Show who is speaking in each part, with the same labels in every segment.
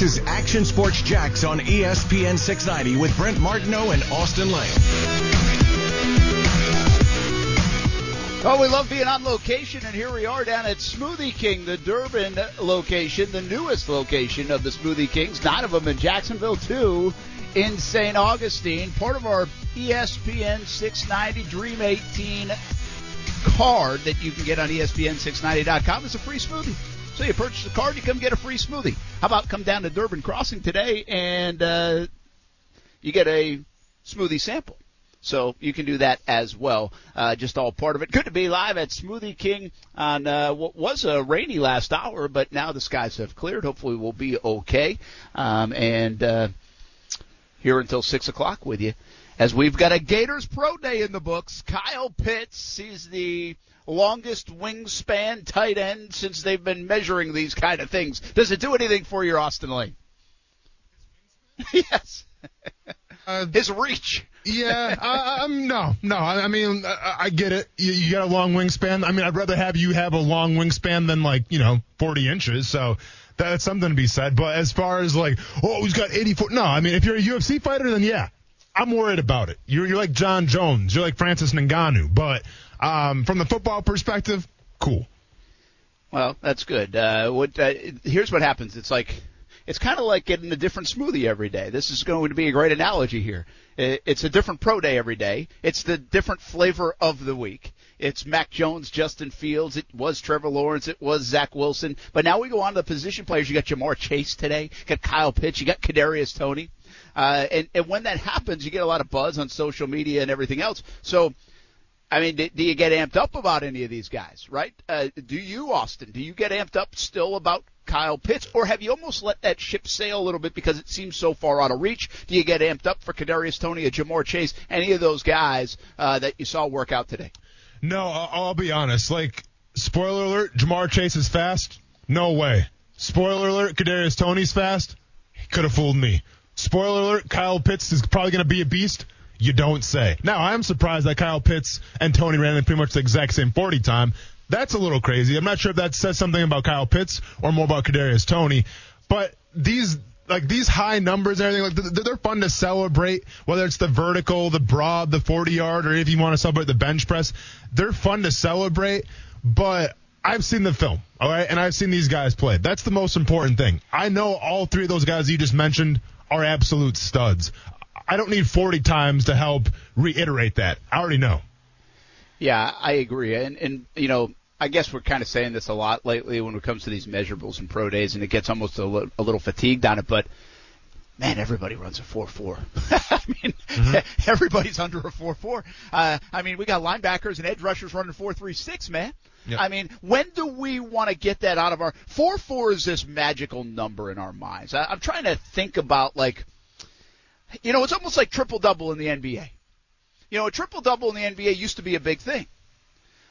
Speaker 1: This is Action Sports Jax on ESPN 690 with Brent Martineau and Austen Lane.
Speaker 2: Oh, we love being on location, and here we are down at Smoothie King, the Durbin location, the newest location of the Smoothie Kings. Nine of them in Jacksonville, two in St. Augustine. Part of our ESPN 690 Dream 18 card that you can get on E ESPN690.com is a free smoothie. So you purchase a card, you come get a free smoothie. How about come down to Durbin Crossing today and uh, you get a smoothie sample? So you can do that as well. Uh, just all part of it. Good to be live at Smoothie King on uh, what was a rainy last hour, but now the skies have cleared. Hopefully we'll be okay. Um, and uh, here until six o'clock with you, as we've got a Gators Pro Day in the books. Kyle Pitts, he's the longest wingspan tight end since they've been measuring these kind of things. Does it do anything for your Austen Lane? yes.
Speaker 3: Uh,
Speaker 2: His reach.
Speaker 3: yeah, I'm no, no. I, I mean, I, I get it. You, you got a long wingspan. I mean, I'd rather have you have a long wingspan than like you know 40 inches. So that's something to be said. But as far as like, oh, he's got 80 foot. No, I mean, if you're a UFC fighter, then yeah, I'm worried about it. You're you're like Jon Jones. You're like Francis Ngannou. But um, from the football perspective, cool.
Speaker 2: Well, that's good. Uh, what uh, here's what happens. It's like it's kind of like getting a different smoothie every day. This is going to be a great analogy here. It's a different pro day every day. It's the different flavor of the week. It's Mac Jones, Justin Fields. It was Trevor Lawrence. It was Zach Wilson. But now we go on to the position players. You got Ja'Marr Chase today. You got Kyle Pitts. You got Kadarius Toney. Uh, and, and when that happens, you get a lot of buzz on social media and everything else. So I mean, do, do you get amped up about any of these guys, right? Uh, do you, Austen? Do you get amped up still about Kyle Pitts, or have you almost let that ship sail a little bit because it seems so far out of reach? Do you get amped up for Kadarius Toney or Ja'Marr Chase, any of those guys uh, that you saw work out today?
Speaker 3: No, I'll, be honest. Like, spoiler alert, Ja'Marr Chase is fast. No way. Spoiler alert, Kadarius Toney's fast. He could have fooled me. Spoiler alert, Kyle Pitts is probably going to be a beast. You don't say. Now, I'm surprised that Kyle Pitts and Toney ran in pretty much the exact same 40 time. That's a little crazy. I'm not sure if that says something about Kyle Pitts or more about Kadarius Toney. But these like these high numbers and everything, like they're, they're fun to celebrate. Whether it's the vertical, the broad, the 40 yard, or if you want to celebrate the bench press, they're fun to celebrate. But I've seen the film, all right, and I've seen these guys play. That's the most important thing. I know all three of those guys you just mentioned are absolute studs. I don't need 40 times to help reiterate that. I already know.
Speaker 2: Yeah, I agree. And, and you know, I guess we're kind of saying this a lot lately when it comes to these measurables and pro days, and it gets almost a, li- a little fatigued on it. But man, everybody runs a four four. I mean, everybody's under a four four. Uh, I mean, we got linebackers and edge rushers running four three six, man.
Speaker 3: Yep.
Speaker 2: I mean, when do we want to get that out of our four four? Is this magical number in our minds? I, I'm trying to think about like, you know, it's almost like triple double in the NBA. You know, a triple double in the NBA used to be a big thing.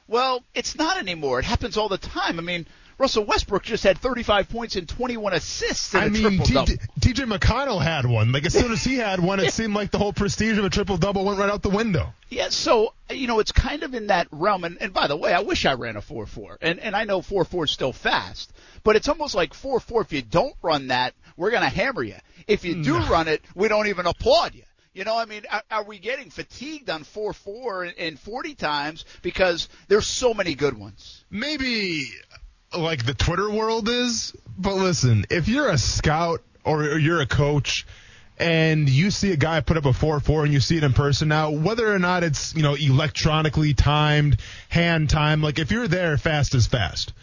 Speaker 2: Well, it's not anymore. It happens all the time. I mean, Russell Westbrook just had 35 points and 21 assists in a
Speaker 3: I mean,
Speaker 2: triple double.
Speaker 3: T- TJ McConnell had one. Like as soon as he had one, it seemed like the whole prestige of a triple double went right out the window.
Speaker 2: Yeah, so you know it's kind of in that realm. And, and by the way, I wish I ran a four four, and and I know four four is still fast, but it's almost like four four. If you don't run that, we're gonna hammer you. If you do run it, we don't even applaud you. You know, I mean, are, are we getting fatigued on four four and, and forty times because there's so many good ones?
Speaker 3: maybe like the Twitter world is, but listen, if you're a scout or, you're a coach and you see a guy put up a 4-4 and you see it in person now, whether or not it's, you know, electronically timed, hand timed, like if you're there, fast is fast.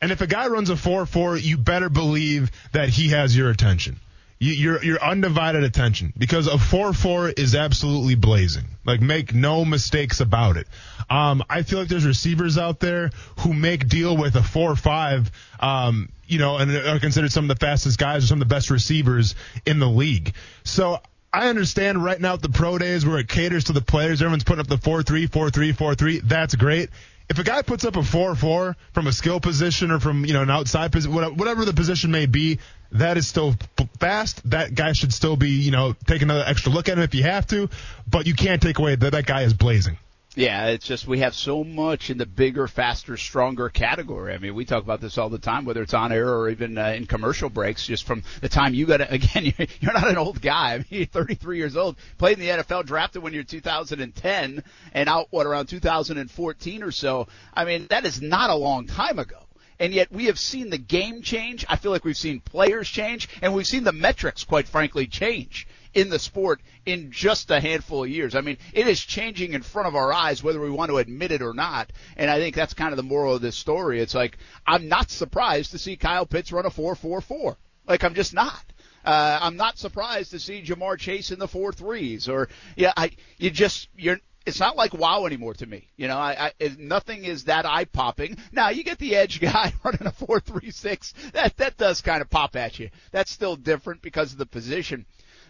Speaker 3: And if a guy runs a 4-4, you better believe that he has your attention. You, your your undivided attention because a four four is absolutely blazing. Like make no mistakes about it. Um, I feel like there's receivers out there who make deal with a four five. Um, you know, and are considered some of the fastest guys or some of the best receivers in the league. So I understand right now at the pro days where it caters to the players. Everyone's putting up the four three, four three, four three. That's great. If a guy puts up a four four from a skill position or from you know an outside position, whatever the position may be, that is still fast. That guy should still be you know take another extra look at him if you have to, but you can't take away that that guy is blazing.
Speaker 2: Yeah, it's just we have so much in the bigger, faster, stronger category. I mean, we talk about this all the time, whether it's on air or even uh, in commercial breaks. Just from the time you got to, again, you're not an old guy. I mean, you're 33 years old, played in the NFL, drafted when you're 2010, and out what around 2014 or so. I mean, that is not a long time ago and yet we have seen the game change. I feel like we've seen players change, and we've seen the metrics, quite frankly, change in the sport in just a handful of years. I mean, it is changing in front of our eyes, whether we want to admit it or not. And I think that's kind of the moral of this story. It's like, I'm not surprised to see Kyle Pitts run a 4-4-4. Like, I'm just not. Uh, I'm not surprised to see Ja'Marr Chase in the four threes or yeah, I you just you're it's not like wow anymore to me. You know, I, I nothing is that eye popping. Now you get the edge guy running a four three six. That that does kind of pop at you. That's still different because of the position.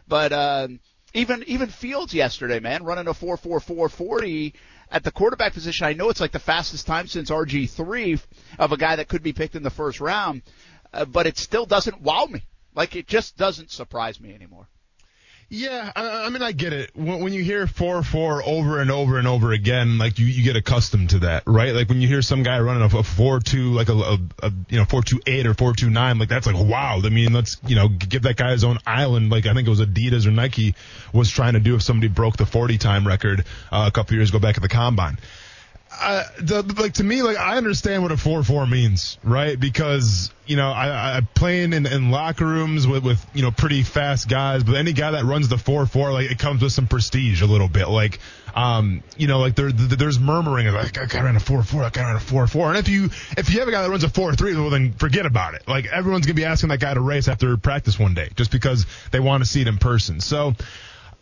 Speaker 2: But uh, even even Fields yesterday, man, running a four four four forty at the quarterback position. I know it's like the fastest time since RG three of a guy that could be picked in the first round, uh, but it still doesn't wow me. Like it just doesn't surprise me anymore.
Speaker 3: Yeah, I, I mean, I get it. When, when you hear four four over and over and over again, like you, you get accustomed to that, right? Like when you hear some guy running a, a four two, like a, a, a you know four two eight or four two nine, like that's like wow. I mean, let's you know give that guy his own island. Like I think it was Adidas or Nike was trying to do if somebody broke the forty time record uh, a couple years ago back at the combine uh, the, like to me, like I understand what a four four means, right? Because you know I, I playing in, in locker rooms with with you know pretty fast guys, but any guy that runs the four four, like it comes with some prestige a little bit. Like um, you know, like there, there's murmuring of like, I ran a four four, I ran a four four. And if you if you have a guy that runs a four three, well then forget about it. Like everyone's gonna be asking that guy to race after practice one day just because they want to see it in person. So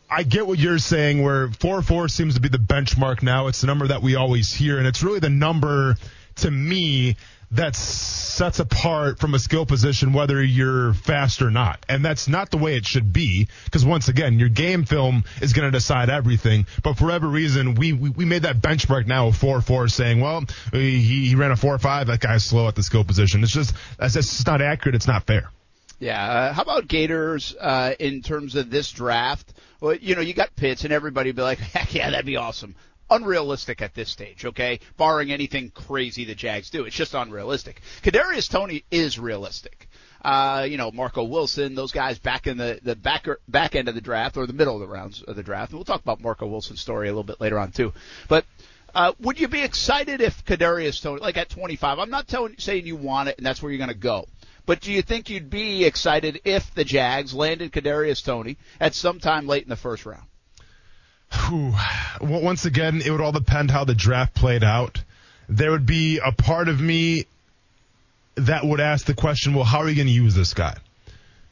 Speaker 3: I get what you're saying where 4-4 seems to be the benchmark now. It's the number that we always hear, and it's really the number to me that sets apart from a skill position whether you're fast or not. And that's not the way it should be because once again, your game film is going to decide everything. But for whatever reason, we, we, we made that benchmark now of 4-4 saying, well, he, he ran a 4-5. That guy's slow at the skill position. It's just, that's just not accurate. It's not fair.
Speaker 2: Yeah. Uh, how about Gators uh, in terms of this draft? Well, you know, you got Pitts, and everybody be like, heck yeah, that'd be awesome. Unrealistic at this stage, okay? Barring anything crazy the Jags do, it's just unrealistic. Kadarius Toney is realistic. Uh, you know, Marco Wilson, those guys back in the the back back end of the draft or the middle of the rounds of the draft. And we'll talk about Marco Wilson's story a little bit later on too. But uh, would you be excited if Kadarius Toney, like at 25? I'm not telling, saying you want it and that's where you're going to go. But do you think you'd be excited if the Jags landed Kadarius Toney at some time late in the first round?
Speaker 3: Whew. Once again, it would all depend how the draft played out. There would be a part of me that would ask the question, well, how are you going to use this guy?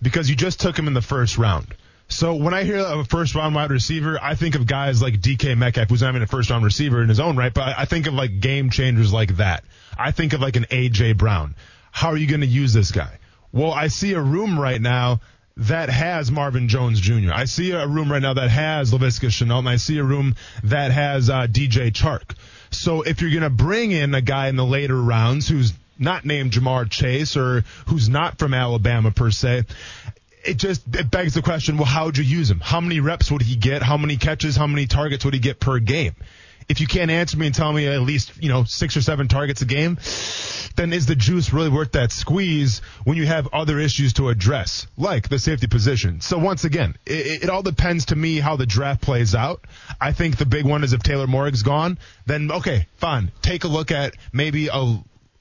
Speaker 3: Because you just took him in the first round. So when I hear of a first round wide receiver, I think of guys like DK Metcalf, who's not even a first round receiver in his own right, but I think of like game changers like that. I think of like an AJ Brown how are you going to use this guy? Well, I see a room right now that has Marvin Jones Jr. I see a room right now that has Laviska Shenault, and I see a room that has uh, DJ Chark. So if you're going to bring in a guy in the later rounds who's not named Ja'Marr Chase or who's not from Alabama per se, it just it begs the question, well, how would you use him? How many reps would he get? How many catches? How many targets would he get per game? If you can't answer me and tell me at least, you know, six or seven targets a game, then is the juice really worth that squeeze when you have other issues to address, like the safety position? So once again, it, it all depends to me how the draft plays out. I think the big one is if Taylor Moehrig's gone, then okay, fine. Take a look at maybe a,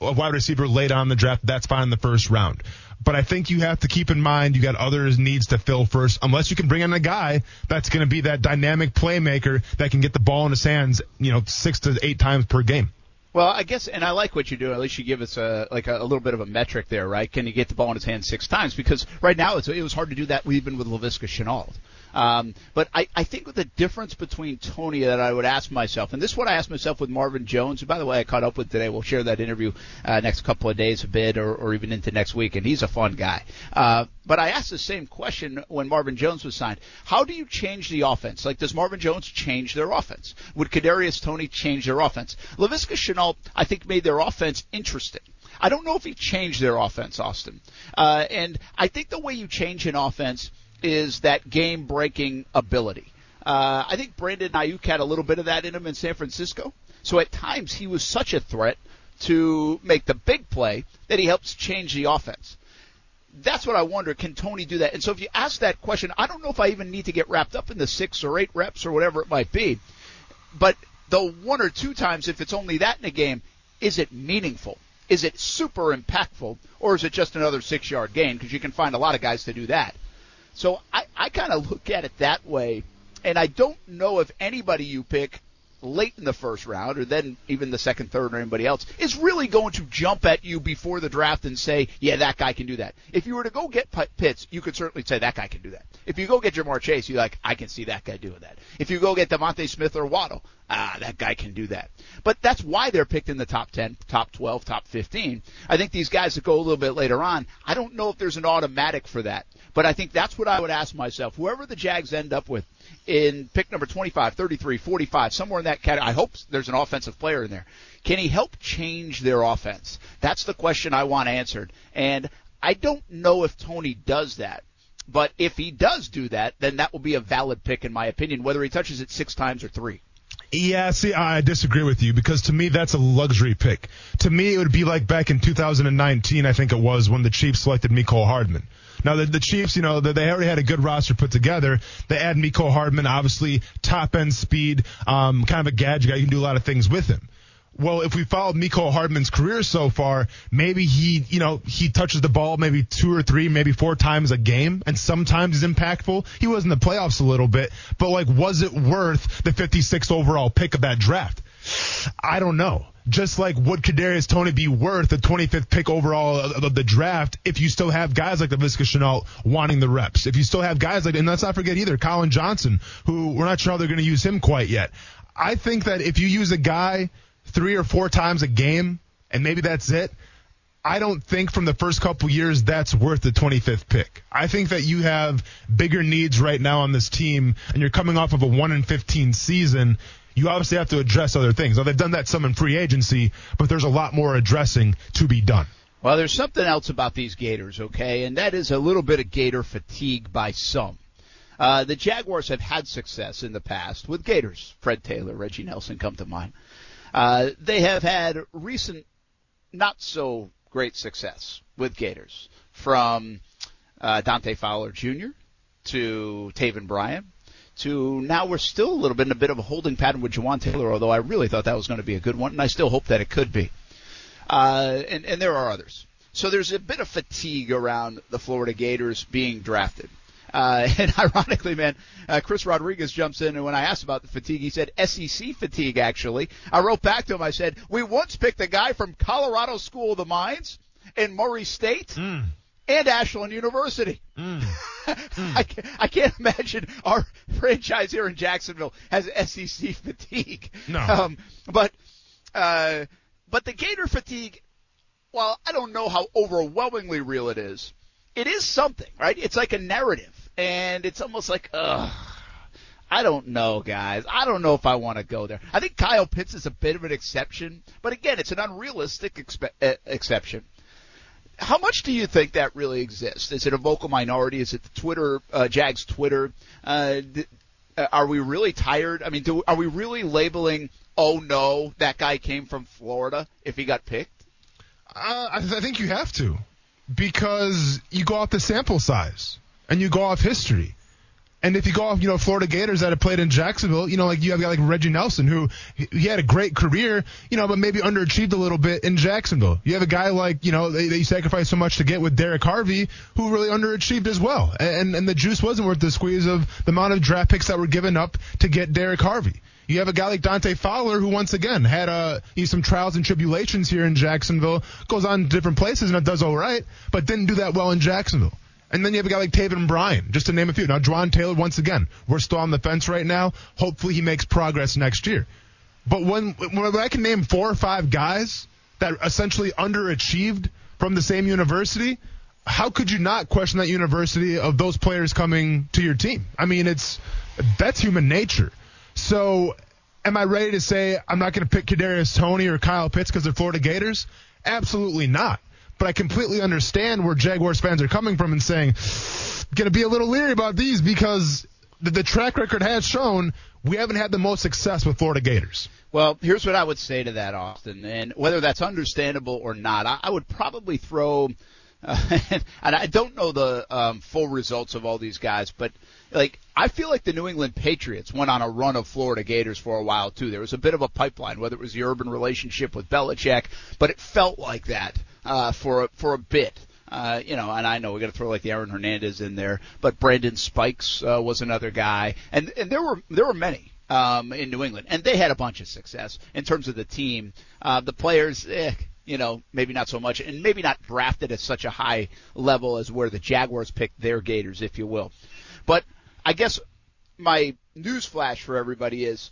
Speaker 3: a wide receiver late on the draft. That's fine in the first round. But I think you have to keep in mind you got other needs to fill first, unless you can bring in a guy that's going to be that dynamic playmaker that can get the ball in his hands, you know, six to eight times per game.
Speaker 2: Well, I guess, and I like what you do. At least you give us a like a, a little bit of a metric there, right? Can he get the ball in his hand six times? Because right now it's, it was hard to do that even with Laviska Shenault. Um, but I, I think the difference between Toney that I would ask myself, and this is what I asked myself with Marvin Jones, and by the way, I caught up with today. We'll share that interview uh, next couple of days a bit, or, or even into next week, and he's a fun guy. Uh, but I asked the same question when Marvin Jones was signed. How do you change the offense? Like, does Marvin Jones change their offense? Would Kadarius Toney change their offense? Laviska Shenault, I think, made their offense interesting. I don't know if he changed their offense, Austen. Uh, and I think the way you change an offense is that game breaking ability. Uh, I think Brandon Aiyuk had a little bit of that in him in San Francisco. So at times he was such a threat to make the big play that he helps change the offense. That's what I wonder. Can Toney do that? And so if you ask that question, I don't know if I even need to get wrapped up in the six or eight reps or whatever it might be. But the one or two times, if it's only that in a game, is it meaningful? Is it super impactful? Or is it just another six yard gain? Because you can find a lot of guys to do that. So I, I kind of look at it that way. And I don't know if anybody you pick late in the first round or then even the second, third, or anybody else is really going to jump at you before the draft and say, yeah, that guy can do that. If you were to go get Pitts, you could certainly say that guy can do that. If you go get Ja'Marr Chase, you're like, I can see that guy doing that. If you go get DeVonta Smith or Waddle, ah, that guy can do that. But that's why they're picked in the top 10, top 12, top 15. I think these guys that go a little bit later on, I don't know if there's an automatic for that. But I think that's what I would ask myself. Whoever the Jags end up with in pick number 25, 33, 45, somewhere in that category, I hope there's an offensive player in there. Can he help change their offense? That's the question I want answered. And I don't know if Toney does that. But if he does do that, then that will be a valid pick in my opinion, whether he touches it six times or three.
Speaker 3: Yeah, see, I disagree with you because to me that's a luxury pick. To me, it would be like back in 2019, I think it was, when the Chiefs selected Mecole Hardman. Now the, the Chiefs, you know, they already had a good roster put together. They add Mecole Hardman, obviously top end speed, um, kind of a gadget guy. You can do a lot of things with him. Well, if we followed Mecole Hardman's career so far, maybe he, you know, he touches the ball maybe two or three, maybe four times a game, and sometimes he's impactful. He was in the playoffs a little bit, but like, was it worth the 56th overall pick of that draft? I don't know. Just like would Kadarius Toney be worth the 25th pick overall of the draft if you still have guys like the Laviska Shenault wanting the reps? If you still have guys like, and let's not forget either, Collin Johnson, who we're not sure how they're going to use him quite yet. I think that if you use a guy three or four times a game, and maybe that's it. I don't think from the first couple years that's worth the 25th pick. I think that you have bigger needs right now on this team, and you're coming off of a 1 in 15 season. You obviously have to address other things. Now, they've done that some in free agency, but there's a lot more addressing to be done.
Speaker 2: Well, there's something else about these Gators, okay, and that is a little bit of Gator fatigue by some. Uh, the Jaguars have had success in the past with Gators. Fred Taylor, Reggie Nelson come to mind. Uh, they have had recent, not so great success with Gators, from uh, Dante Fowler Jr. to Taven Bryan to now we're still a little bit in a bit of a holding pattern with Jawaan Taylor, although I really thought that was going to be a good one, and I still hope that it could be. Uh, and, and there are others. So there's a bit of fatigue around the Florida Gators being drafted. Uh, and ironically, man, uh, Chris Rodriguez jumps in, and when I asked about the fatigue, he said SEC fatigue. Actually, I wrote back to him. I said we once picked a guy from Colorado School of the Mines in Murray State.
Speaker 3: Mm.
Speaker 2: And Ashland University.
Speaker 3: Mm.
Speaker 2: I, can't, I can't imagine our franchise here in Jacksonville has SEC fatigue.
Speaker 3: No.
Speaker 2: Um, but uh, but the Gator fatigue, well, I don't know how overwhelmingly real it is, it is something, right? It's like a narrative, and it's almost like, ugh. I don't know, guys. I don't know if I want to go there. I think Kyle Pitts is a bit of an exception, but again, it's an unrealistic expe- uh, exception. How much do you think that really exists? Is it a vocal minority? Is it the Twitter, uh, Jags Twitter? Uh, th- uh, are we really tired? I mean, do, are we really labeling, oh no, that guy came from Florida if he got picked?
Speaker 3: Uh, I, th- I think you have to because you go off the sample size and you go off history. And if you go off, you know, Florida Gators that have played in Jacksonville, you know, like you have guy like Reggie Nelson who he- had a great career, you know, but maybe underachieved a little bit in Jacksonville. You have a guy like, you know, they, sacrificed so much to get with Derrick Harvey who really underachieved as well. And and the juice wasn't worth the squeeze of the amount of draft picks that were given up to get Derrick Harvey. You have a guy like Dante Fowler who once again had uh, some trials and tribulations here in Jacksonville, goes on to different places and it does all right, but didn't do that well in Jacksonville. And then you have a guy like Taven Bryan, just to name a few. Now, Jawaan Taylor, once again, we're still on the fence right now. Hopefully he makes progress next year. But when, when I can name four or five guys that essentially underachieved from the same university, how could you not question that university of those players coming to your team? I mean, it's that's human nature. So, am I ready to say I'm not going to pick Kadarius Toney or Kyle Pitts because they're Florida Gators? Absolutely not. But I completely understand where Jaguars fans are coming from and saying, going to be a little leery about these because the, the track record has shown we haven't had the most success with Florida Gators.
Speaker 2: Well, here's what I would say to that, Austen, and whether that's understandable or not, I, I would probably throw. Uh, and I don't know the um, full results of all these guys, but like I feel like the New England Patriots went on a run of Florida Gators for a while too. There was a bit of a pipeline, whether it was the urban relationship with Belichick, but it felt like that uh, for a, for a bit. Uh, you know, and I know we got to throw like the Aaron Hernandez in there, but Brandon Spikes uh, was another guy, and and there were there were many um, in New England, and they had a bunch of success in terms of the team. Uh, the players, eh, you know, maybe not so much, and maybe not drafted at such a high level as where the Jaguars picked their Gators, if you will. But I guess my news flash for everybody is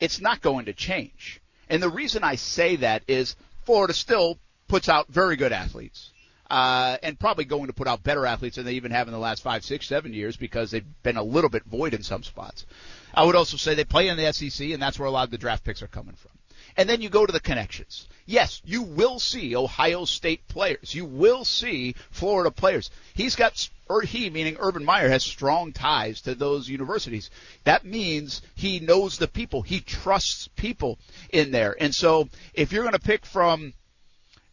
Speaker 2: it's not going to change. And the reason I say that is Florida still puts out very good athletes. Uh, and probably going to put out better athletes than they even have in the last five, six, seven years because they've been a little bit void in some spots. I would also say they play in the SEC, and that's where a lot of the draft picks are coming from. And then you go to the connections. Yes, you will see Ohio State players. You will see Florida players. He's got, or he, meaning Urban Meyer, has strong ties to those universities. That means he knows the people. He trusts people in there. And so if you're going to pick from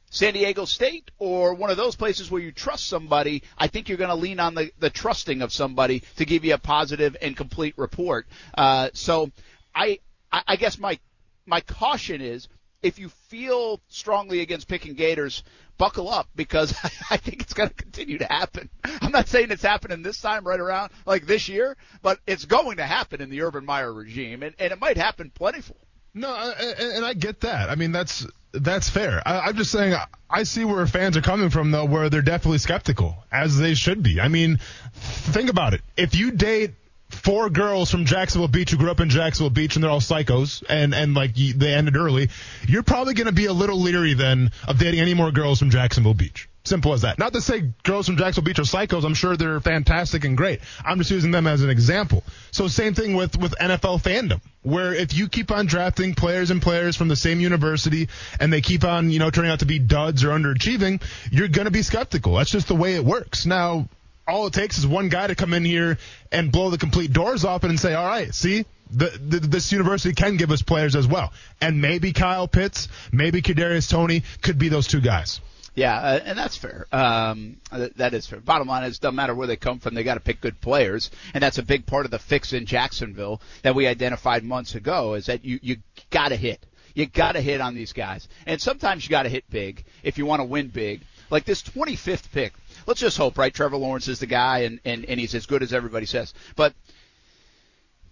Speaker 2: San Diego State or one of those places where you trust somebody, I think you're going to lean on the, the trusting of somebody to give you a positive and complete report. Uh, so I, I guess my, my caution is if you feel strongly against picking Gators, buckle up because I think it's going to continue to happen. I'm not saying it's happening this time right around like this year, but it's going to happen in the Urban Meyer regime and, and it might happen plentiful.
Speaker 3: No, and and I get that. I mean, that's that's fair. I, I'm just saying, I see where fans are coming from, though, where they're definitely skeptical, as they should be. I mean, think about it. If you date four girls from Jacksonville Beach who grew up in Jacksonville Beach and they're all psychos and and like they ended early, you're probably going to be a little leery then of dating any more girls from Jacksonville Beach. Simple as that. Not to say girls from Jacksonville Beach are psychos. I'm sure they're fantastic and great. I'm just using them as an example. So same thing with with NFL fandom, where if you keep on drafting players and players from the same university and they keep on you know turning out to be duds or underachieving, you're going to be skeptical. That's just the way it works. Now all it takes is one guy to come in here and blow the complete doors off and say, all right, see, the, the, this university can give us players as well. And maybe Kyle Pitts, maybe Kadarius Toney could be those two guys.
Speaker 2: Yeah, uh, and that's fair. Um, that is fair. Bottom line is, doesn't matter where they come from, they got to pick good players, and that's a big part of the fix in Jacksonville that we identified months ago. Is that you you got to hit, you got to hit on these guys, and sometimes you got to hit big if you want to win big. Like this 25th pick, let's just hope, right? Trevor Lawrence is the guy, and and and he's as good as everybody says, but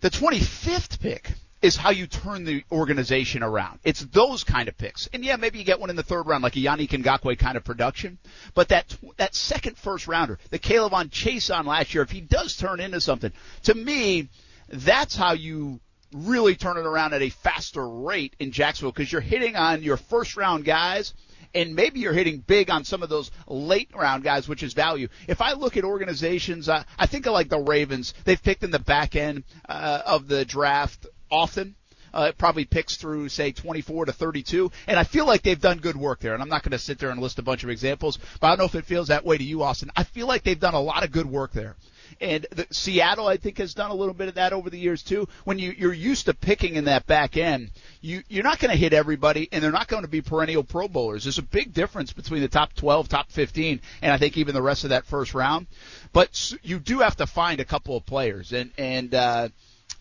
Speaker 2: the 25th pick is how you turn the organization around. It's those kind of picks. And yeah, maybe you get one in the third round, like a Yannick Ngakoue kind of production. But that, that second first rounder, the K'Lavon Chaisson last year, if he does turn into something, to me, that's how you really turn it around at a faster rate in Jacksonville because you're hitting on your first round guys and maybe you're hitting big on some of those late round guys, which is value. If I look at organizations, uh, I think like the Ravens. They've picked in the back end uh, of the draft often. Uh, it probably picks through, say, 24 to 32, and I feel like they've done good work there. And I'm not going to sit there and list a bunch of examples, but I don't know if it feels that way to you, Austen. I feel like they've done a lot of good work there. And the, Seattle, I think, has done a little bit of that over the years too. When you you're used to picking in that back end, you you're not going to hit everybody, and they're not going to be perennial Pro Bowlers. There's a big difference between the top 12, top 15, and I think even the rest of that first round. But you do have to find a couple of players, and and. uh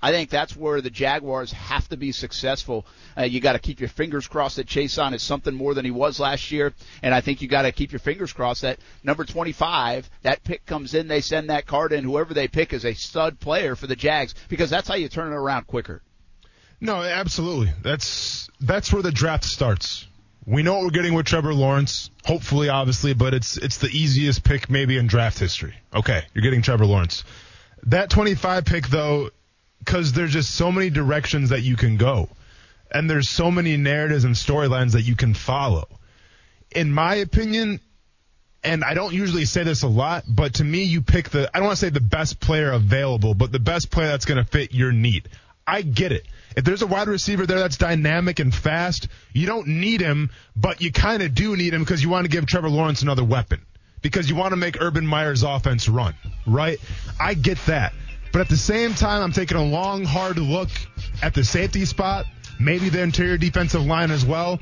Speaker 2: I think that's where the Jaguars have to be successful. Uh, you got to keep your fingers crossed that Chaisson is something more than he was last year, and I think you got to keep your fingers crossed that number 25, that pick comes in, they send that card in, whoever they pick is a stud player for the Jags, because that's how you turn it around quicker.
Speaker 3: No, absolutely. That's that's where the draft starts. We know what we're getting with Trevor Lawrence, hopefully, obviously, but it's it's the easiest pick maybe in draft history. Okay, you're getting Trevor Lawrence. That 25 pick though, because there's just so many directions that you can go, and there's so many narratives and storylines that you can follow. In my opinion, and I don't usually say this a lot, but to me, you pick the, I don't want to say the best player available, but the best player that's going to fit your need. I get it. If there's a wide receiver there that's dynamic and fast, you don't need him, but you kind of do need him because you want to give Trevor Lawrence another weapon. Because you want to make Urban Meyer's offense run, right? I get that. But at the same time, I'm taking a long, hard look at the safety spot, maybe the interior defensive line as well.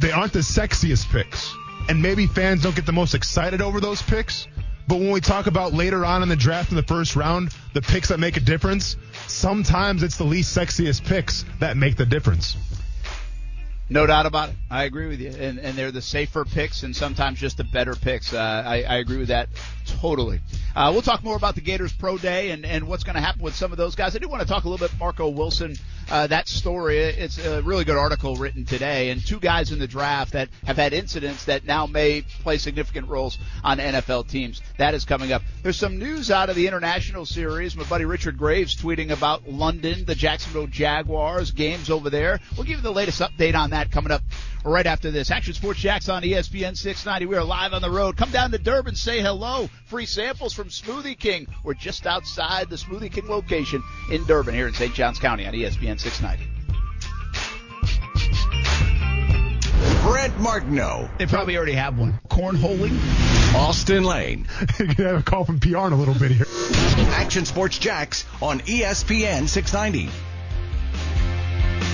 Speaker 3: They aren't the sexiest picks. And maybe fans don't get the most excited over those picks. But when we talk about later on in the draft in the first round, the picks that make a difference, sometimes it's the least sexiest picks that make the difference.
Speaker 2: No doubt about it. I agree with you. And, and they're the safer picks and sometimes just the better picks. Uh, I, I agree with that totally. Uh, we'll talk more about the Gators Pro Day and, and what's going to happen with some of those guys. I do want to talk a little bit Marco Wilson, uh, that story. It's a really good article written today and two guys in the draft that have had incidents that now may play significant roles on NFL teams. That is coming up. There's some news out of the international series. My buddy Richard Graves tweeting about London, the Jacksonville Jaguars games over there. We'll give you the latest update on that coming up right after this. Action Sports Jax on ESPN 690. We are live on the road. Come down to Durbin, say hello. Free samples from Smoothie King. We're just outside the Smoothie King location in Durbin here in St. Johns County on ESPN 690.
Speaker 1: Brent Martineau,
Speaker 2: They probably already have one. Cornholing.
Speaker 1: Austen Lane,
Speaker 3: You're gonna have a call from PR in a little bit here.
Speaker 1: Action Sports Jax on ESPN 690.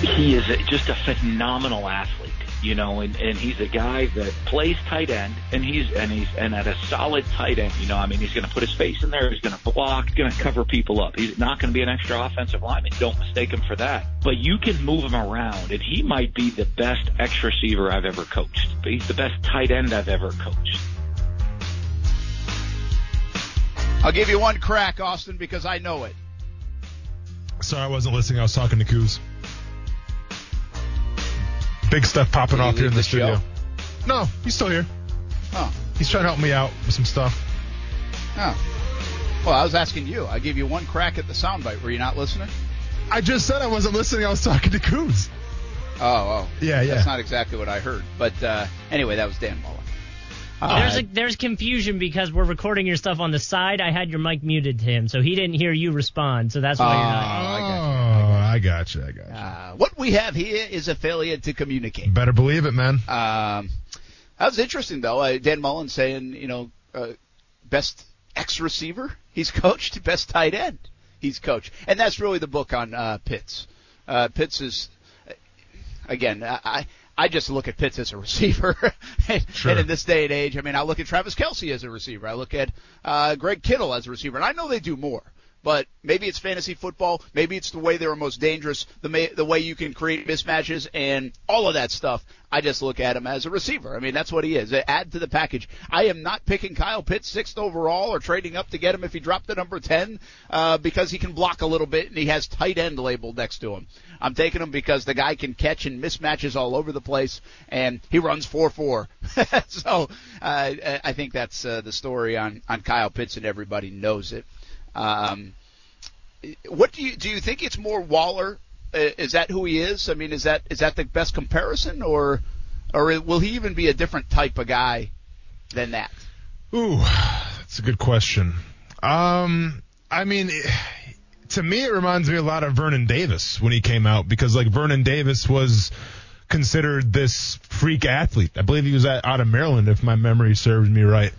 Speaker 4: He is a, just a phenomenal athlete, you know, and, and he's a guy that plays tight end, and he's and he's and at a solid tight end, you know, I mean, he's going to put his face in there, he's going to block, going to cover people up. He's not going to be an extra offensive lineman. Don't mistake him for that. But you can move him around, and he might be the best X receiver I've ever coached. But he's the best tight end I've ever coached.
Speaker 2: I'll give you one crack, Austen, because I know it.
Speaker 3: Sorry, I wasn't listening. I was talking to Coos. Big stuff popping
Speaker 2: Did
Speaker 3: off here in the,
Speaker 2: the
Speaker 3: studio. No, he's still here.
Speaker 2: Oh,
Speaker 3: He's trying to help me out with some stuff.
Speaker 2: oh. Well, I was asking you. I gave you one crack at the soundbite. Were you not listening?
Speaker 3: I just said I wasn't listening. I was talking to Coons.
Speaker 2: Oh, oh.
Speaker 3: Yeah, yeah.
Speaker 2: That's not exactly what I heard. But uh, anyway, that was Dan Mullen. Uh,
Speaker 5: There's a, there's confusion because we're recording your stuff on the side. I had your mic muted to him, so he didn't hear you respond. So that's why you're not.
Speaker 2: I got you.
Speaker 3: Oh, I got you. I got you.
Speaker 2: Uh, what we have here is a failure to communicate.
Speaker 3: Better believe it, man.
Speaker 2: Um, that was interesting, though. Uh, Dan Mullen saying, you know, uh, best X receiver he's coached, best tight end he's coached, and that's really the book on uh, Pitts. Uh, Pitts is, again, I. I I just look at Pitts as a receiver, and,
Speaker 3: Sure.
Speaker 2: and in this day and age, I mean, I look at Travis Kelce as a receiver. I look at uh, Greg Kittle as a receiver, and I know they do more. But maybe it's fantasy football. Maybe it's the way they're most dangerous, the may, the way you can create mismatches and all of that stuff. I just look at him as a receiver. I mean, that's what he is. Add to the package. I am not picking Kyle Pitts sixth overall or trading up to get him if he dropped to number ten uh, because he can block a little bit and he has tight end labeled next to him. I'm taking him because the guy can catch and mismatches all over the place and he runs four four. so uh, I think that's uh, the story on on Kyle Pitts and everybody knows it. Um, what do you do? You think it's more Waller? Uh, Is that who he is? I mean, is that is that the best comparison, or or will he even be a different type of guy than that?
Speaker 3: Ooh, that's a good question. Um, I mean, to me, it reminds me a lot of Vernon Davis when he came out because like Vernon Davis was considered this freak athlete. I believe he was at, out of Maryland, if my memory serves me right.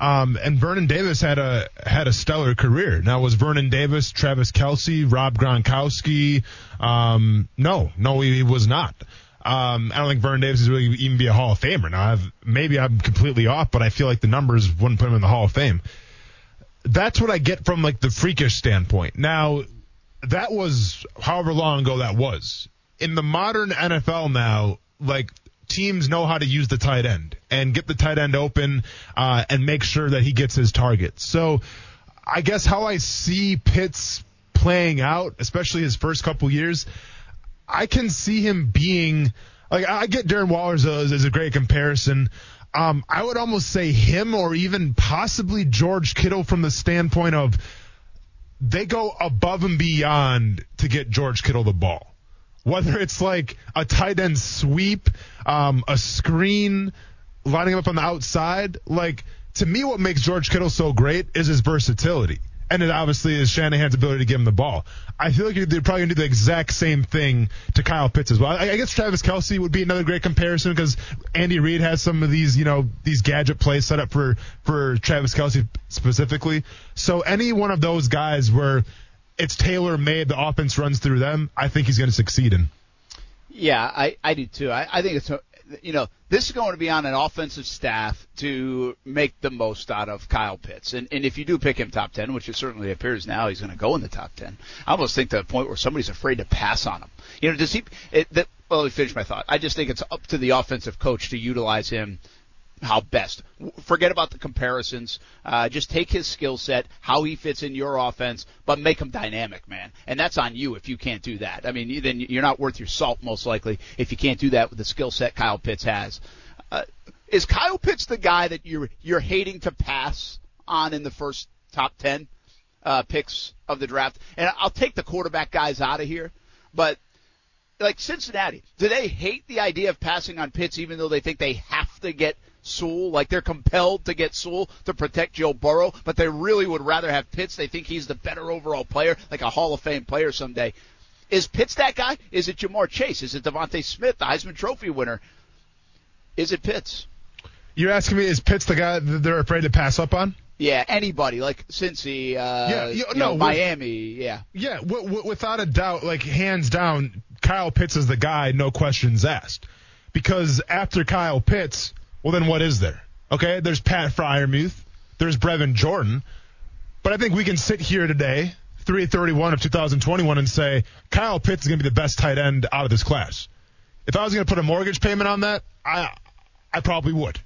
Speaker 3: Um, and Vernon Davis had a had a stellar career. Now was Vernon Davis, Travis Kelce, Rob Gronkowski? Um, no, no, he, he was not. Um, I don't think Vernon Davis is really even be a Hall of Famer. Now, I've, maybe I'm completely off, but I feel like the numbers wouldn't put him in the Hall of Fame. That's what I get from like the freakish standpoint. Now, that was however long ago that was. In the modern NFL now, like teams know how to use the tight end and get the tight end open uh, and make sure that he gets his targets. So I guess how I see Pitts playing out, especially his first couple years, I can see him being like I get Darren Waller as a, as a great comparison. Um, I would almost say him or even possibly George Kittle from the standpoint of they go above and beyond to get George Kittle the ball. Whether it's like a tight end sweep, um, a screen, lining him up on the outside, like to me, what makes George Kittle so great is his versatility. And it obviously is Shanahan's ability to give him the ball. I feel like they're probably to do the exact same thing to Kyle Pitts as well. I, I guess Travis Kelce would be another great comparison because Andy Reid has some of these, you know, these gadget plays set up for, for Travis Kelce specifically. So any one of those guys where it's tailor made, the offense runs through them, I think he's going to succeed in.
Speaker 2: Yeah, I, I do too. I, I think it's you know this is going to be on an offensive staff to make the most out of Kyle Pitts, and and if you do pick him top ten, which it certainly appears now he's going to go in the top ten, I almost think to the point where somebody's afraid to pass on him. You know, does he? It, that, well, let me finish my thought. I just think it's up to the offensive coach to utilize him how best. Forget about the comparisons. Uh, just take his skill set, how he fits in your offense, but make him dynamic, man. And that's on you if you can't do that. I mean, then you're not worth your salt most likely if you can't do that with the skill set Kyle Pitts has. Uh, is Kyle Pitts the guy that you're you're hating to pass on in the first top ten uh, picks of the draft? And I'll take the quarterback guys out of here, but like Cincinnati, do they hate the idea of passing on Pitts even though they think they have to get Sewell, like they're compelled to get Sewell to protect Joe Burrow, but they really would rather have Pitts. They think he's the better overall player, like a Hall of Fame player someday. Is Pitts that guy? Is it Ja'Marr Chase? Is it DeVonta Smith, the Heisman Trophy winner? Is it Pitts?
Speaker 3: You're asking me, is Pitts the guy that they're afraid to pass up on?
Speaker 2: Yeah, anybody like Cincy, uh,
Speaker 3: Yeah, you-
Speaker 2: you
Speaker 3: no,
Speaker 2: know,
Speaker 3: with-
Speaker 2: Miami. Yeah,
Speaker 3: Yeah, w- w- without a doubt, like hands down, Kyle Pitts is the guy, no questions asked. Because after Kyle Pitts, well, then what is there? Okay, there's Pat Freiermuth, there's Brevin Jordan, but I think we can sit here today, 331 of 2021, and say Kyle Pitts is going to be the best tight end out of this class. If I was going to put a mortgage payment on that, I I probably would.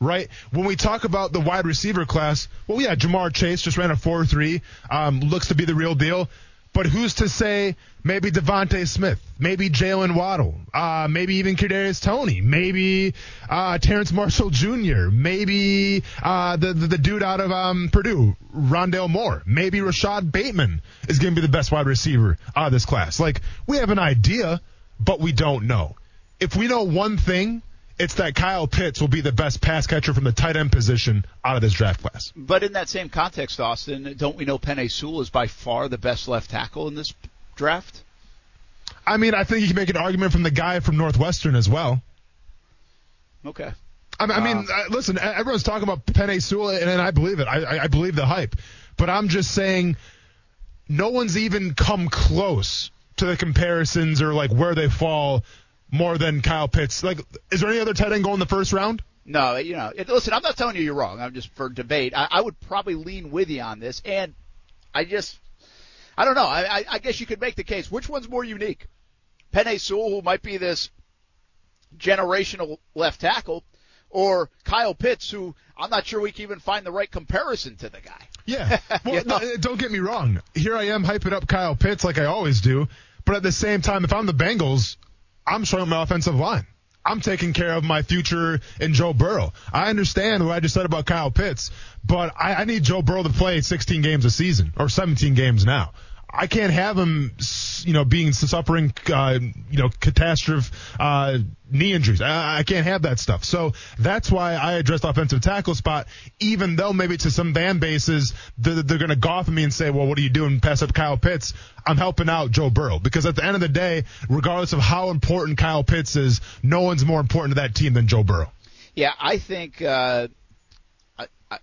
Speaker 3: Right? When we talk about the wide receiver class, well, yeah, Ja'Marr Chase just ran a 4-3, um, looks to be the real deal. But who's to say maybe DeVonta Smith, maybe Jaylen Waddle, uh, maybe even Kadarius Toney, maybe uh, Terrace Marshall Jr., maybe uh, the, the the dude out of um, Purdue, Rondale Moore, maybe Rashod Bateman is going to be the best wide receiver out of this class. Like we have an idea, but we don't know. If we know one thing, it's that Kyle Pitts will be the best pass catcher from the tight end position out of this draft class.
Speaker 2: but in that same context, Austen, don't we know Penei Sewell is by far the best left tackle in this draft?
Speaker 3: I mean, I think you can make an argument from the guy from Northwestern as well.
Speaker 2: Okay.
Speaker 3: I mean, I mean uh, listen, everyone's talking about Penei Sewell, and, and I believe it. I, I, I believe the hype. But I'm just saying, no one's even come close to the comparisons or like where they fall more than Kyle Pitts. Like, is there any other tight end going in the first round?
Speaker 2: No, you know, it, listen, I'm not telling you you're wrong. I'm just for debate. I, I would probably lean with you on this, and I just, I don't know. I, I, I guess you could make the case. Which one's more unique? Penei Sewell, who might be this generational left tackle, or Kyle Pitts, who I'm not sure we can even find the right comparison to the guy.
Speaker 3: Yeah. Well,
Speaker 2: You know?
Speaker 3: no, don't get me wrong. Here I am hyping up Kyle Pitts like I always do. But at the same time, if I'm the Bengals, I'm showing my offensive line. I'm taking care of my future in Joe Burrow. I understand what I just said about Kyle Pitts, but I, I need Joe Burrow to play 16 games a season or 17 games now. I can't have him, you know, being suffering, uh, you know, catastrophe uh, knee injuries. I, I can't have that stuff. So that's why I addressed offensive tackle spot, even though maybe to some fan bases they're, they're going to golf at me and say, well, what are you doing? Pass up Kyle Pitts. I'm helping out Joe Burrow because at the end of the day, regardless of how important Kyle Pitts is, no one's more important to that team than Joe Burrow.
Speaker 2: Yeah, I think uh,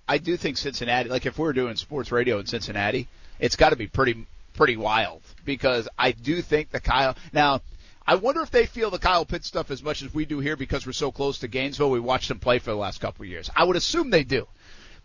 Speaker 2: I, do think Cincinnati, like if we we're doing sports radio in Cincinnati, it's got to be pretty pretty wild because I do think the Kyle now. I wonder if they feel the Kyle Pitts stuff as much as we do here because we're so close to Gainesville. We watched him play for the last couple of years. I would assume they do,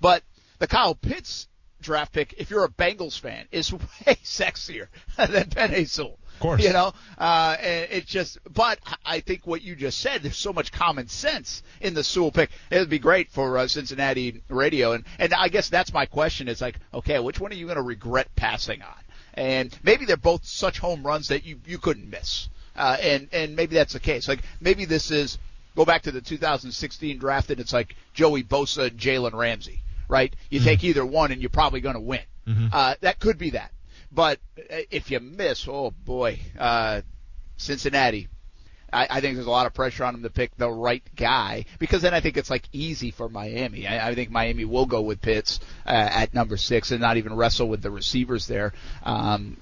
Speaker 2: but the Kyle Pitts draft pick, if you're a Bengals fan, is way sexier than Penei Sewell.
Speaker 3: Of course.
Speaker 2: You know, uh, and it just, but I think what you just said, there's so much common sense in the Sewell pick. It would be great for uh, Cincinnati radio. And, and I guess that's my question. It's like, okay, which one are you going to regret passing on? And maybe they're both such home runs that you, you couldn't miss. Uh, and, and maybe that's the case. Like maybe this is, go back to the 2016 draft and it's like Joey Bosa and Jalen Ramsey, right? You take either one and you're probably going to win. Uh, that could be that. But uh, if you miss, oh boy, uh, Cincinnati. I, I think there's a lot of pressure on him to pick the right guy because then I think it's like easy for Miami. I, I think Miami will go with Pitts uh, at number six and not even wrestle with the receivers there um,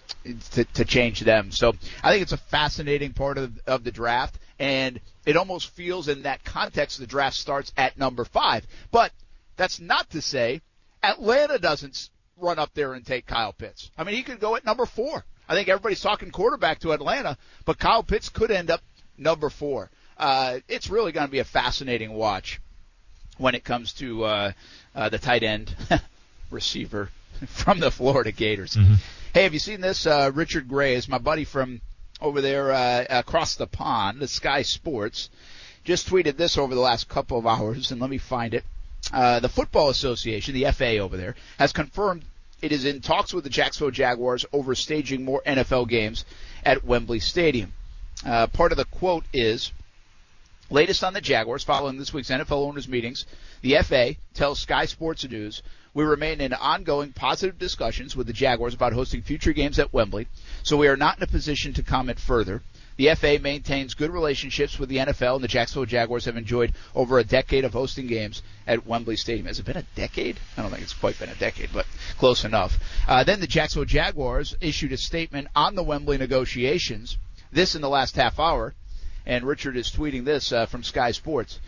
Speaker 2: to, to change them. So I think it's a fascinating part of, of the draft, and it almost feels in that context the draft starts at number five. But that's not to say Atlanta doesn't run up there and take Kyle Pitts. I mean, he could go at number four. I think everybody's talking quarterback to Atlanta, but Kyle Pitts could end up number four. Uh, it's really going to be a fascinating watch when it comes to uh, uh, the tight end receiver from the Florida Gators. Hey, have you seen this? Uh, Richard Gray is my buddy from over there uh, across the pond, the Sky Sports. Just tweeted this over the last couple of hours, and let me find it. Uh, the Football Association, the FA over there, has confirmed it is in talks with the Jacksonville Jaguars over staging more NFL games at Wembley Stadium. Uh, part of the quote is, latest on the Jaguars following this week's NFL owners meetings, the FA tells Sky Sports News, we remain in ongoing positive discussions with the Jaguars about hosting future games at Wembley, so we are not in a position to comment further. The FA maintains good relationships with the NFL, and the Jacksonville Jaguars have enjoyed over a decade of hosting games at Wembley Stadium. Has it been a decade? I don't think it's quite been a decade, but close enough. Uh, then the Jacksonville Jaguars issued a statement on the Wembley negotiations. This in the last half hour, and Richard is tweeting this uh, from Sky Sports.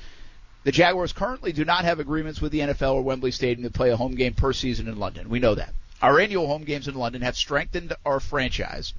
Speaker 2: The Jaguars currently do not have agreements with the NFL or Wembley Stadium to play a home game per season in London. We know that. Our annual home games in London have strengthened our franchise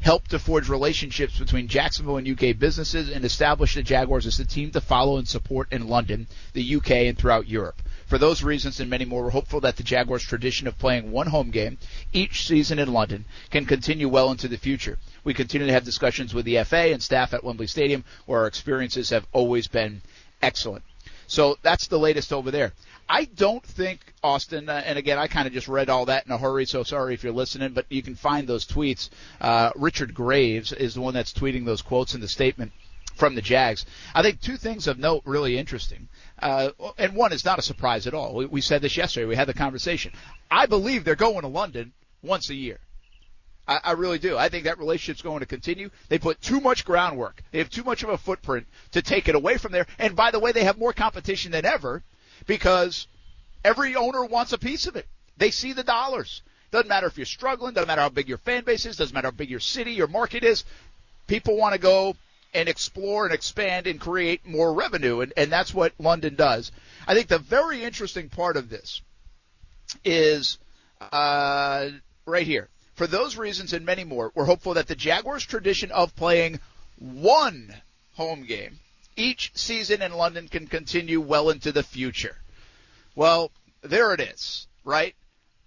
Speaker 2: helped to forge relationships between Jacksonville and UK businesses and established the Jaguars as the team to follow and support in London, the UK, and throughout Europe. For those reasons and many more, we're hopeful that the Jaguars' tradition of playing one home game each season in London can continue well into the future. We continue to have discussions with the FA and staff at Wembley Stadium, where our experiences have always been excellent. So that's the latest over there. I don't think Austen, uh, and again, I kind of just read all that in a hurry, so sorry if you're listening, but you can find those tweets. Uh, Richard Graves is the one that's tweeting those quotes in the statement from the Jags. I think two things of note really interesting. Uh, and one is not a surprise at all. We, we said this yesterday. We had the conversation. I believe they're going to London once a year. I, I really do. I think that relationship's going to continue. They put too much groundwork. They have too much of a footprint to take it away from there. And by the way, they have more competition than ever because every owner wants a piece of it. They see the dollars. Doesn't matter if you're struggling, doesn't matter how big your fan base is, doesn't matter how big your city, your market is. People want to go and explore and expand and create more revenue, and, and that's what London does. I think the very interesting part of this is uh, right here. For those reasons and many more, we're hopeful that the Jaguars' tradition of playing one home game each season in London can continue well into the future. Well, there it is, right?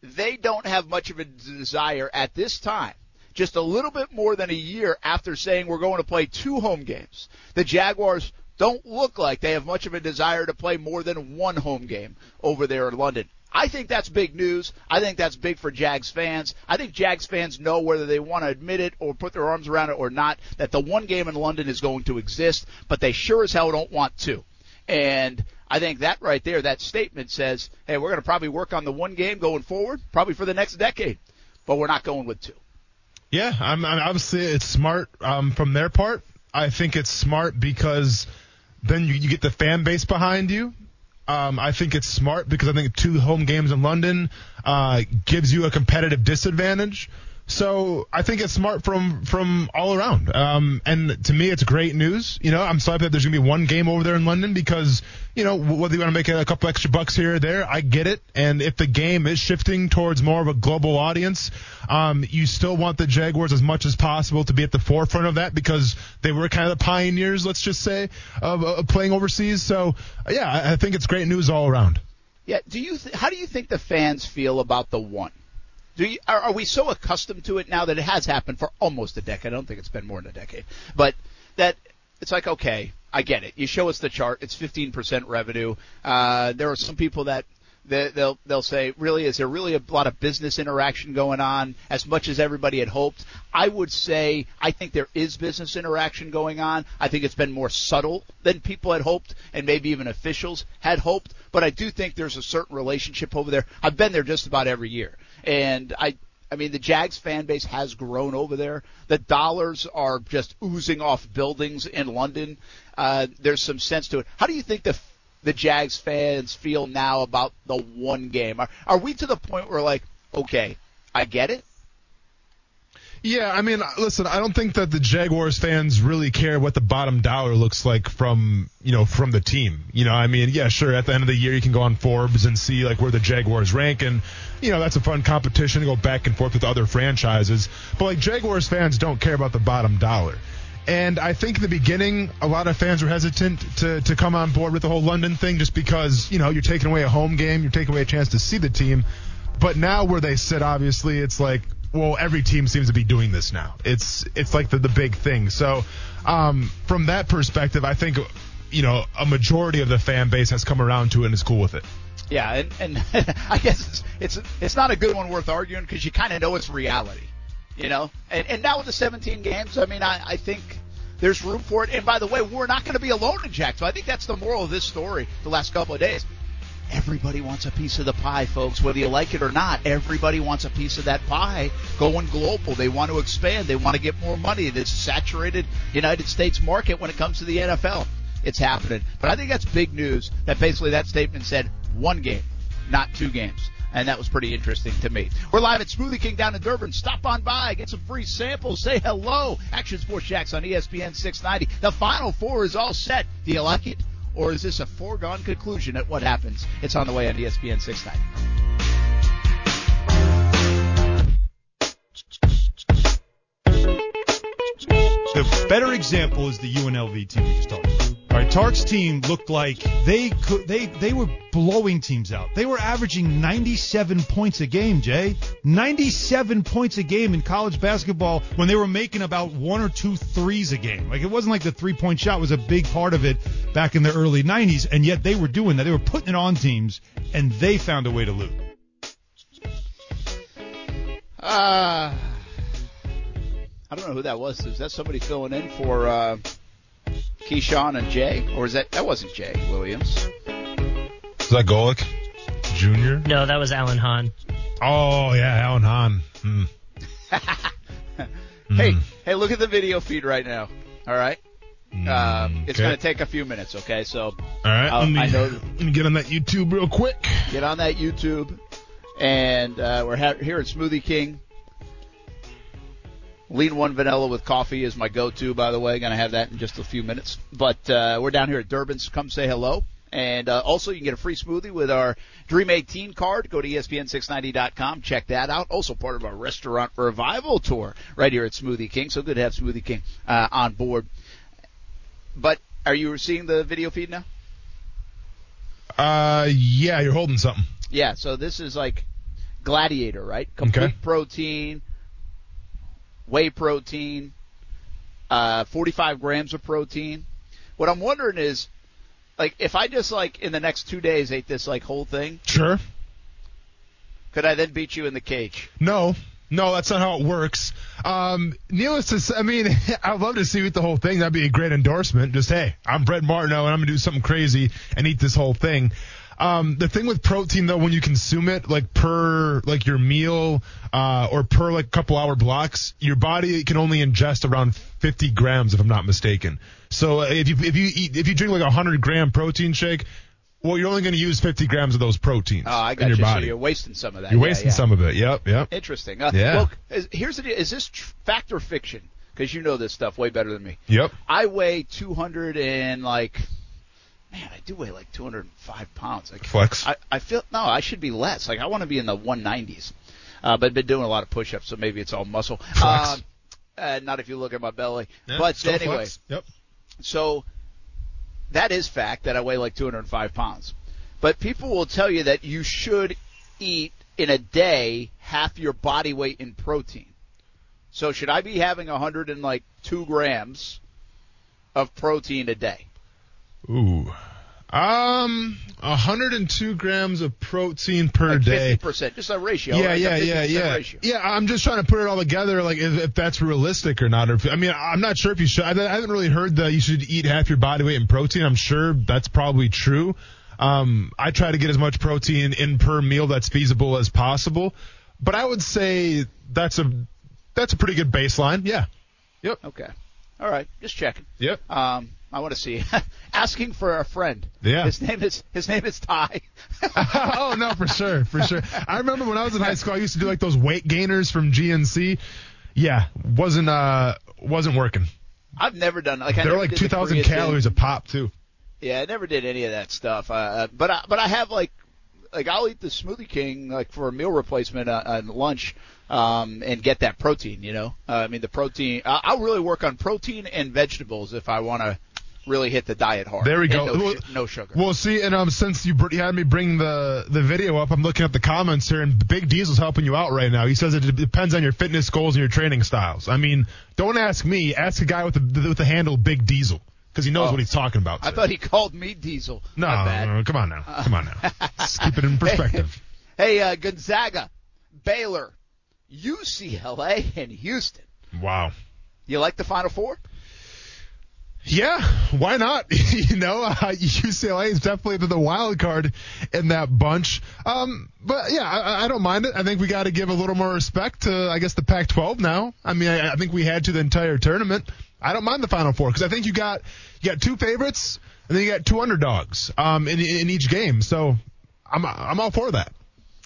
Speaker 2: They don't have much of a desire at this time, just a little bit more than a year after saying we're going to play two home games. The Jaguars don't look like they have much of a desire to play more than one home game over there in London. I think that's big news. I think that's big for Jags fans. I think Jags fans know whether they want to admit it or put their arms around it or not that the one game in London is going to exist, but they sure as hell don't want to. And I think that right there, that statement says, hey, we're going to probably work on the one game going forward, probably for the next decade, but we're not going with two.
Speaker 3: Yeah, I'm, I'm obviously it's smart um, from their part. I think it's smart because then you, you get the fan base behind you. Um, I think it's smart because I think two home games in London uh, gives you a competitive disadvantage. So I think it's smart from from all around. Um, and to me, it's great news. You know, I'm sorry that there's gonna be one game over there in London because you know whether you want to make a couple extra bucks here or there, I get it. And if the game is shifting towards more of a global audience, um, you still want the Jaguars as much as possible to be at the forefront of that because they were kind of the pioneers, let's just say, of, playing overseas. So yeah, I, I think it's great news all around.
Speaker 2: Yeah. Do you? Th- how do you think the fans feel about the one? Do you, are, are we so accustomed to it now that it has happened for almost a decade? I don't think it's been more than a decade, but that it's like okay, I get it. You show us the chart; it's 15% revenue. Uh, there are some people that they, they'll they'll say, really, is there really a lot of business interaction going on as much as everybody had hoped? I would say I think there is business interaction going on. I think it's been more subtle than people had hoped, and maybe even officials had hoped. But I do think there's a certain relationship over there. I've been there just about every year, and I I mean, the Jags fan base has grown over there. The dollars are just oozing off buildings in London. Uh, there's some sense to it. How do you think the the Jags fans feel now about the one game? Are, are we to the point where like, okay, I get it?
Speaker 3: Yeah, I mean, listen, I don't think that the Jaguars fans really care what the bottom dollar looks like from, you know, from the team. You know, I mean, yeah, sure, at the end of the year you can go on Forbes and see like where the Jaguars rank and, you know, that's a fun competition to go back and forth with other franchises. But like Jaguars fans don't care about the bottom dollar. And I think in the beginning, a lot of fans were hesitant to, to come on board with the whole London thing just because, you know, you're taking away a home game, you're taking away a chance to see the team. But now where they sit, obviously, it's like, well, every team seems to be doing this now. It's it's like the, the big thing. So um, from that perspective, I think you know a majority of the fan base has come around to it and is cool with it.
Speaker 2: Yeah, and, and I guess it's, it's it's not a good one worth arguing because you kind of know it's reality, you know. And, and now with the 17 games, I mean, I, I think there's room for it. And by the way, we're not going to be alone in Jacksonville. I think that's the moral of this story the last couple of days. Everybody wants a piece of the pie, folks, whether you like it or not. Everybody wants a piece of that pie going global. They want to expand. They want to get more money. This saturated United States market when it comes to the NFL. It's happening. But I think that's big news that basically that statement said one game, not two games. And that was pretty interesting to me. We're live at Smoothie King down in Durbin. Stop on by, get some free samples, say hello. Action Sports Jax on ESPN 690. The Final Four is all set. Do you like it? Or is this a foregone conclusion at what happens? It's on the way on ESPN 690.
Speaker 6: The better example is the UNLV team we just talked about. All right, Tark's team looked like they could they they were blowing teams out. They were averaging 97 points a game, Jay. 97 points a game in college basketball when they were making about one or two threes a game. Like it wasn't like the three-point shot was a big part of it back in the early 90s, and yet they were doing that. They were putting it on teams, and they found a way to lose.
Speaker 2: Uh, I don't know who that was. Is that somebody filling in for uh, Keyshawn and Jay? Or is that that wasn't Jay Williams?
Speaker 3: Is that Golic Jr.?
Speaker 5: No, that was Alan Hahn.
Speaker 3: Oh yeah, Alan Hahn. Hmm.
Speaker 2: Hey, hey, look at the video feed right now. All right. Uh, it's
Speaker 3: okay.
Speaker 2: going to take a few minutes, okay? So
Speaker 3: All right,
Speaker 2: I'll-
Speaker 3: let me,
Speaker 2: I know-
Speaker 3: let me get on that YouTube real quick.
Speaker 2: get on that YouTube, and uh, we're ha- here at Smoothie King. Lean one vanilla with coffee is my go-to, by the way. Going to have that in just a few minutes. But uh, we're down here at Durbin's. Come say hello. And uh, also, you can get a free smoothie with our Dream 18 card. Go to E ESPN690.com. Check that out. Also part of our restaurant revival tour right here at Smoothie King. So good to have Smoothie King uh, on board. But are you seeing the video feed now?
Speaker 3: Uh, yeah, you're holding something.
Speaker 2: Yeah, so this is like Gladiator, right? Complete
Speaker 3: Okay.
Speaker 2: protein, whey protein, uh, 45 grams of protein. What I'm wondering is, like, if I just like in the next two days ate this like whole thing,
Speaker 3: Sure.
Speaker 2: could I then beat you in the cage?
Speaker 3: No, no, that's not how it works. Um, needless to say, I mean, I'd love to see you eat the whole thing. That'd be a great endorsement. Just, hey, I'm Brent Martineau and I'm going to do something crazy and eat this whole thing. Um, the thing with protein though, when you consume it, like per, like your meal, uh, or per like couple hour blocks, your body can only ingest around 50 grams if I'm not mistaken. So uh, if you, if you eat, if you drink like a 100 gram protein shake, Well, you're only going to use 50 grams of those proteins
Speaker 2: Oh, I
Speaker 3: in
Speaker 2: got
Speaker 3: your
Speaker 2: you.
Speaker 3: body.
Speaker 2: So you're wasting some of that.
Speaker 3: You're
Speaker 2: Yeah,
Speaker 3: wasting
Speaker 2: yeah.
Speaker 3: some of it. Yep, yep.
Speaker 2: Interesting. Uh,
Speaker 3: Yeah.
Speaker 2: Well, is, here's the deal. Is this tr- fact or fiction? Because you know this stuff way better than me.
Speaker 3: Yep.
Speaker 2: I weigh 200 and like, man, I do weigh like 205 pounds. Like,
Speaker 3: Flex.
Speaker 2: I, I feel no, I should be less. Like I want to be in the 190s. Uh, but I've been doing a lot of push-ups, so maybe it's all muscle.
Speaker 3: Flex.
Speaker 2: Um, uh, not if you look at my belly.
Speaker 3: Yeah,
Speaker 2: but anyway,
Speaker 3: flex. Yep.
Speaker 2: so that is fact that I weigh like 205 pounds. But people will tell you that you should eat in a day half your body weight in protein. So should I be having 100 and like two grams of protein a day?
Speaker 3: Ooh. Um, 102 grams of protein per
Speaker 2: Like
Speaker 3: day.
Speaker 2: 50%, just a ratio.
Speaker 3: Yeah,
Speaker 2: a
Speaker 3: yeah, yeah, yeah.
Speaker 2: Ratio.
Speaker 3: Yeah, I'm just trying to put it all together, like if, if that's realistic or not. Or if, I mean, I'm not sure if you should. I haven't really heard that you should eat half your body weight in protein. I'm sure that's probably true. Um, I try to get as much protein in per meal that's feasible as possible, but I would say that's a that's a pretty good baseline. Yeah. Yep.
Speaker 2: Okay. All right, just checking.
Speaker 3: Yep.
Speaker 2: Um, I want to see. Asking for a friend.
Speaker 3: Yeah.
Speaker 2: His name is his name is Ty.
Speaker 3: oh no, for sure, for sure. I remember when I was in high school, I used to do like those weight gainers from GNC. Yeah, wasn't uh wasn't working.
Speaker 2: I've never done like I
Speaker 3: They're like 2,000
Speaker 2: creatine.
Speaker 3: calories a pop too.
Speaker 2: Yeah, I never did any of that stuff. Uh, but I, but I have like like I'll eat the Smoothie King like for a meal replacement uh, on lunch um, and get that protein. You know, uh, I mean the protein. I, I'll really work on protein and vegetables if I want to really hit the diet hard.
Speaker 3: There we go.
Speaker 2: No,
Speaker 3: Well-
Speaker 2: no sugar.
Speaker 3: Well, see, and um, since you, br- you had me bring the the video up, I'm looking at the comments here, and Big Diesel's helping you out right now. He says it depends on your fitness goals and your training styles. I mean, don't ask me. Ask a guy with the with the handle Big Diesel because he knows
Speaker 2: Oh.
Speaker 3: what he's talking about.
Speaker 2: I thought he called me Diesel.
Speaker 3: no, no, no, come on now, come on now. Let's keep it in perspective.
Speaker 2: Hey, uh, Gonzaga, Baylor, UCLA, and Houston.
Speaker 3: Wow.
Speaker 2: You like the Final Four?
Speaker 3: Yeah, why not? you know, uh, UCLA is definitely the, wild card in that bunch. Um, but yeah, I, I don't mind it. I think we got to give a little more respect to, I guess, the Pac-12 now. I mean, I, I think we had to the entire tournament. I don't mind the Final Four because I think you got you got two favorites and then you got two underdogs um, in in each game. So I'm I'm all for that.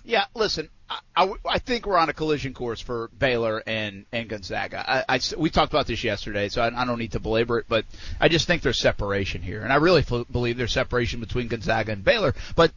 Speaker 2: Yeah, listen, I, I, think we're on a collision course for Baylor and, and Gonzaga. I, I, we talked about this yesterday, so I, I don't need to belabor it, but I just think there's separation here. And I really f- believe there's separation between Gonzaga and Baylor, but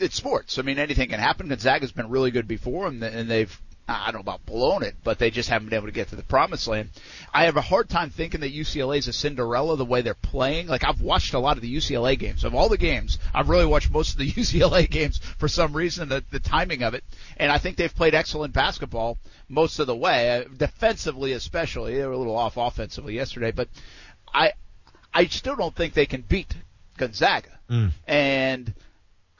Speaker 2: it's sports. I mean, anything can happen. Gonzaga's been really good before, and, and they've, I don't know about blown it, but they just haven't been able to get to the promised land. I have a hard time thinking that UCLA is a Cinderella the way they're playing. Like I've watched a lot of the UCLA games. Of all the games, I've really watched most of the UCLA games for some reason, the, the timing of it. And I think they've played excellent basketball most of the way, uh, defensively especially. They were a little off offensively yesterday, but I I still don't think they can beat Gonzaga. And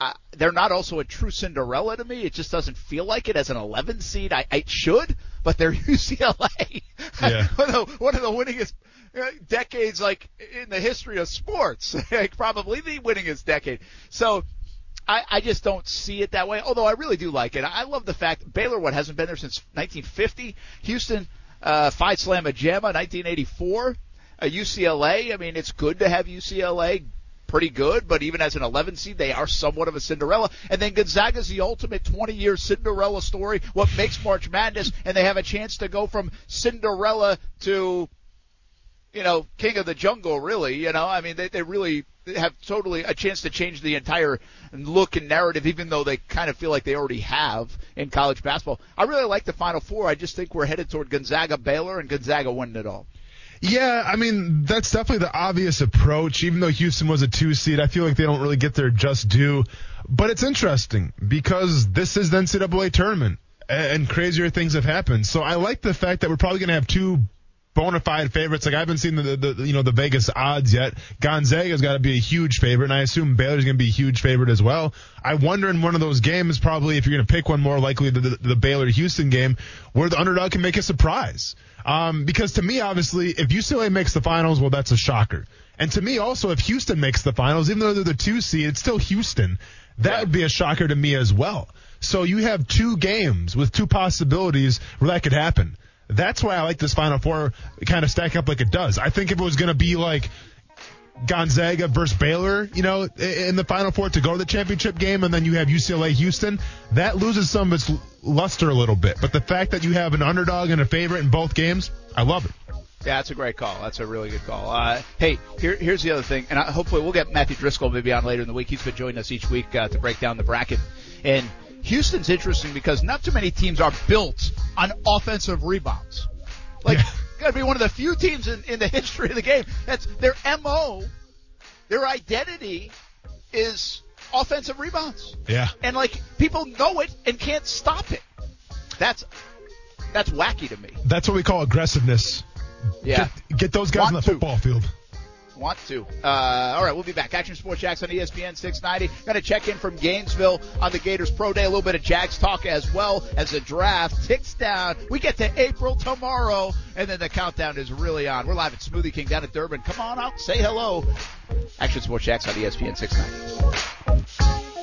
Speaker 2: uh, they're not also a true Cinderella to me. It just doesn't feel like it as an 11 seed. I, I should, but they're UCLA.
Speaker 3: Yeah.
Speaker 2: one, of the, one of the winningest uh, decades, like in the history of sports, like probably the winningest decade. So. I, I just don't see it that way. Although I really do like it. I love the fact Baylor what hasn't been there since 1950. Houston, uh, Phi Slamma Jamma 1984. Uh, UCLA. I mean, it's good to have UCLA pretty good, but even as an 11 seed, they are somewhat of a Cinderella. And then Gonzaga's the ultimate 20 year Cinderella story, what makes March Madness, and they have a chance to go from Cinderella to, you know, King of the Jungle, really. You know, I mean, they, they really have totally a chance to change the entire look and narrative, even though they kind of feel like they already have in college basketball. I really like the Final Four. I just think we're headed toward Gonzaga, Baylor, and Gonzaga winning it all.
Speaker 3: Yeah, I mean that's definitely the obvious approach. Even though Houston was a two seed, I feel like they don't really get their just due. But it's interesting because this is the NCAA tournament, and crazier things have happened. So I like the fact that we're probably going to have two bona fide favorites. Like I haven't seen the, the, you know the Vegas odds yet. Gonzaga's got to be a huge favorite, and I assume Baylor's going to be a huge favorite as well. I wonder in one of those games, probably if you're going to pick one, more likely the, the, the Baylor Houston game, where the underdog can make a surprise. Um, because to me, obviously, if UCLA makes the finals, well, that's a shocker. And to me, also, if Houston makes the finals, even though they're the two seed, it's still Houston. That would be a shocker to me as well. So you have two games with two possibilities where that could happen. That's why I like this Final Four kind of stack up like it does. I think if it was going to be like Gonzaga versus Baylor, you know, in the Final Four to go to the championship game, and then you have UCLA Houston, that loses some of its luster a little bit. But the fact that you have an underdog and a favorite in both games, I love it.
Speaker 2: Yeah, that's a great call. That's a really good call. Uh, hey, here, here's the other thing, and I, hopefully we'll get Matthew Driscoll maybe on later in the week. He's been joining us each week uh, to break down the bracket. And Houston's interesting because not too many teams are built on offensive rebounds. Like,
Speaker 3: Yeah.
Speaker 2: got to be one of the few teams in, in the history of the game that's their mo, their identity is offensive rebounds,
Speaker 3: Yeah.
Speaker 2: and like people know it and can't stop it. That's that's wacky to me.
Speaker 3: That's what we call aggressiveness.
Speaker 2: Yeah.
Speaker 3: Get, get those guys on the
Speaker 2: Want to.
Speaker 3: football field.
Speaker 2: Want to. Uh, all right, we'll be back. Action Sports Jax on ESPN 690. Going to check in from Gainesville on the Gators Pro Day. A little bit of Jags talk as well as the draft ticks down. We get to April tomorrow, and then the countdown is really on. We're live at Smoothie King down at Durbin. Come on out, say hello. Action Sports Jax on ESPN 690.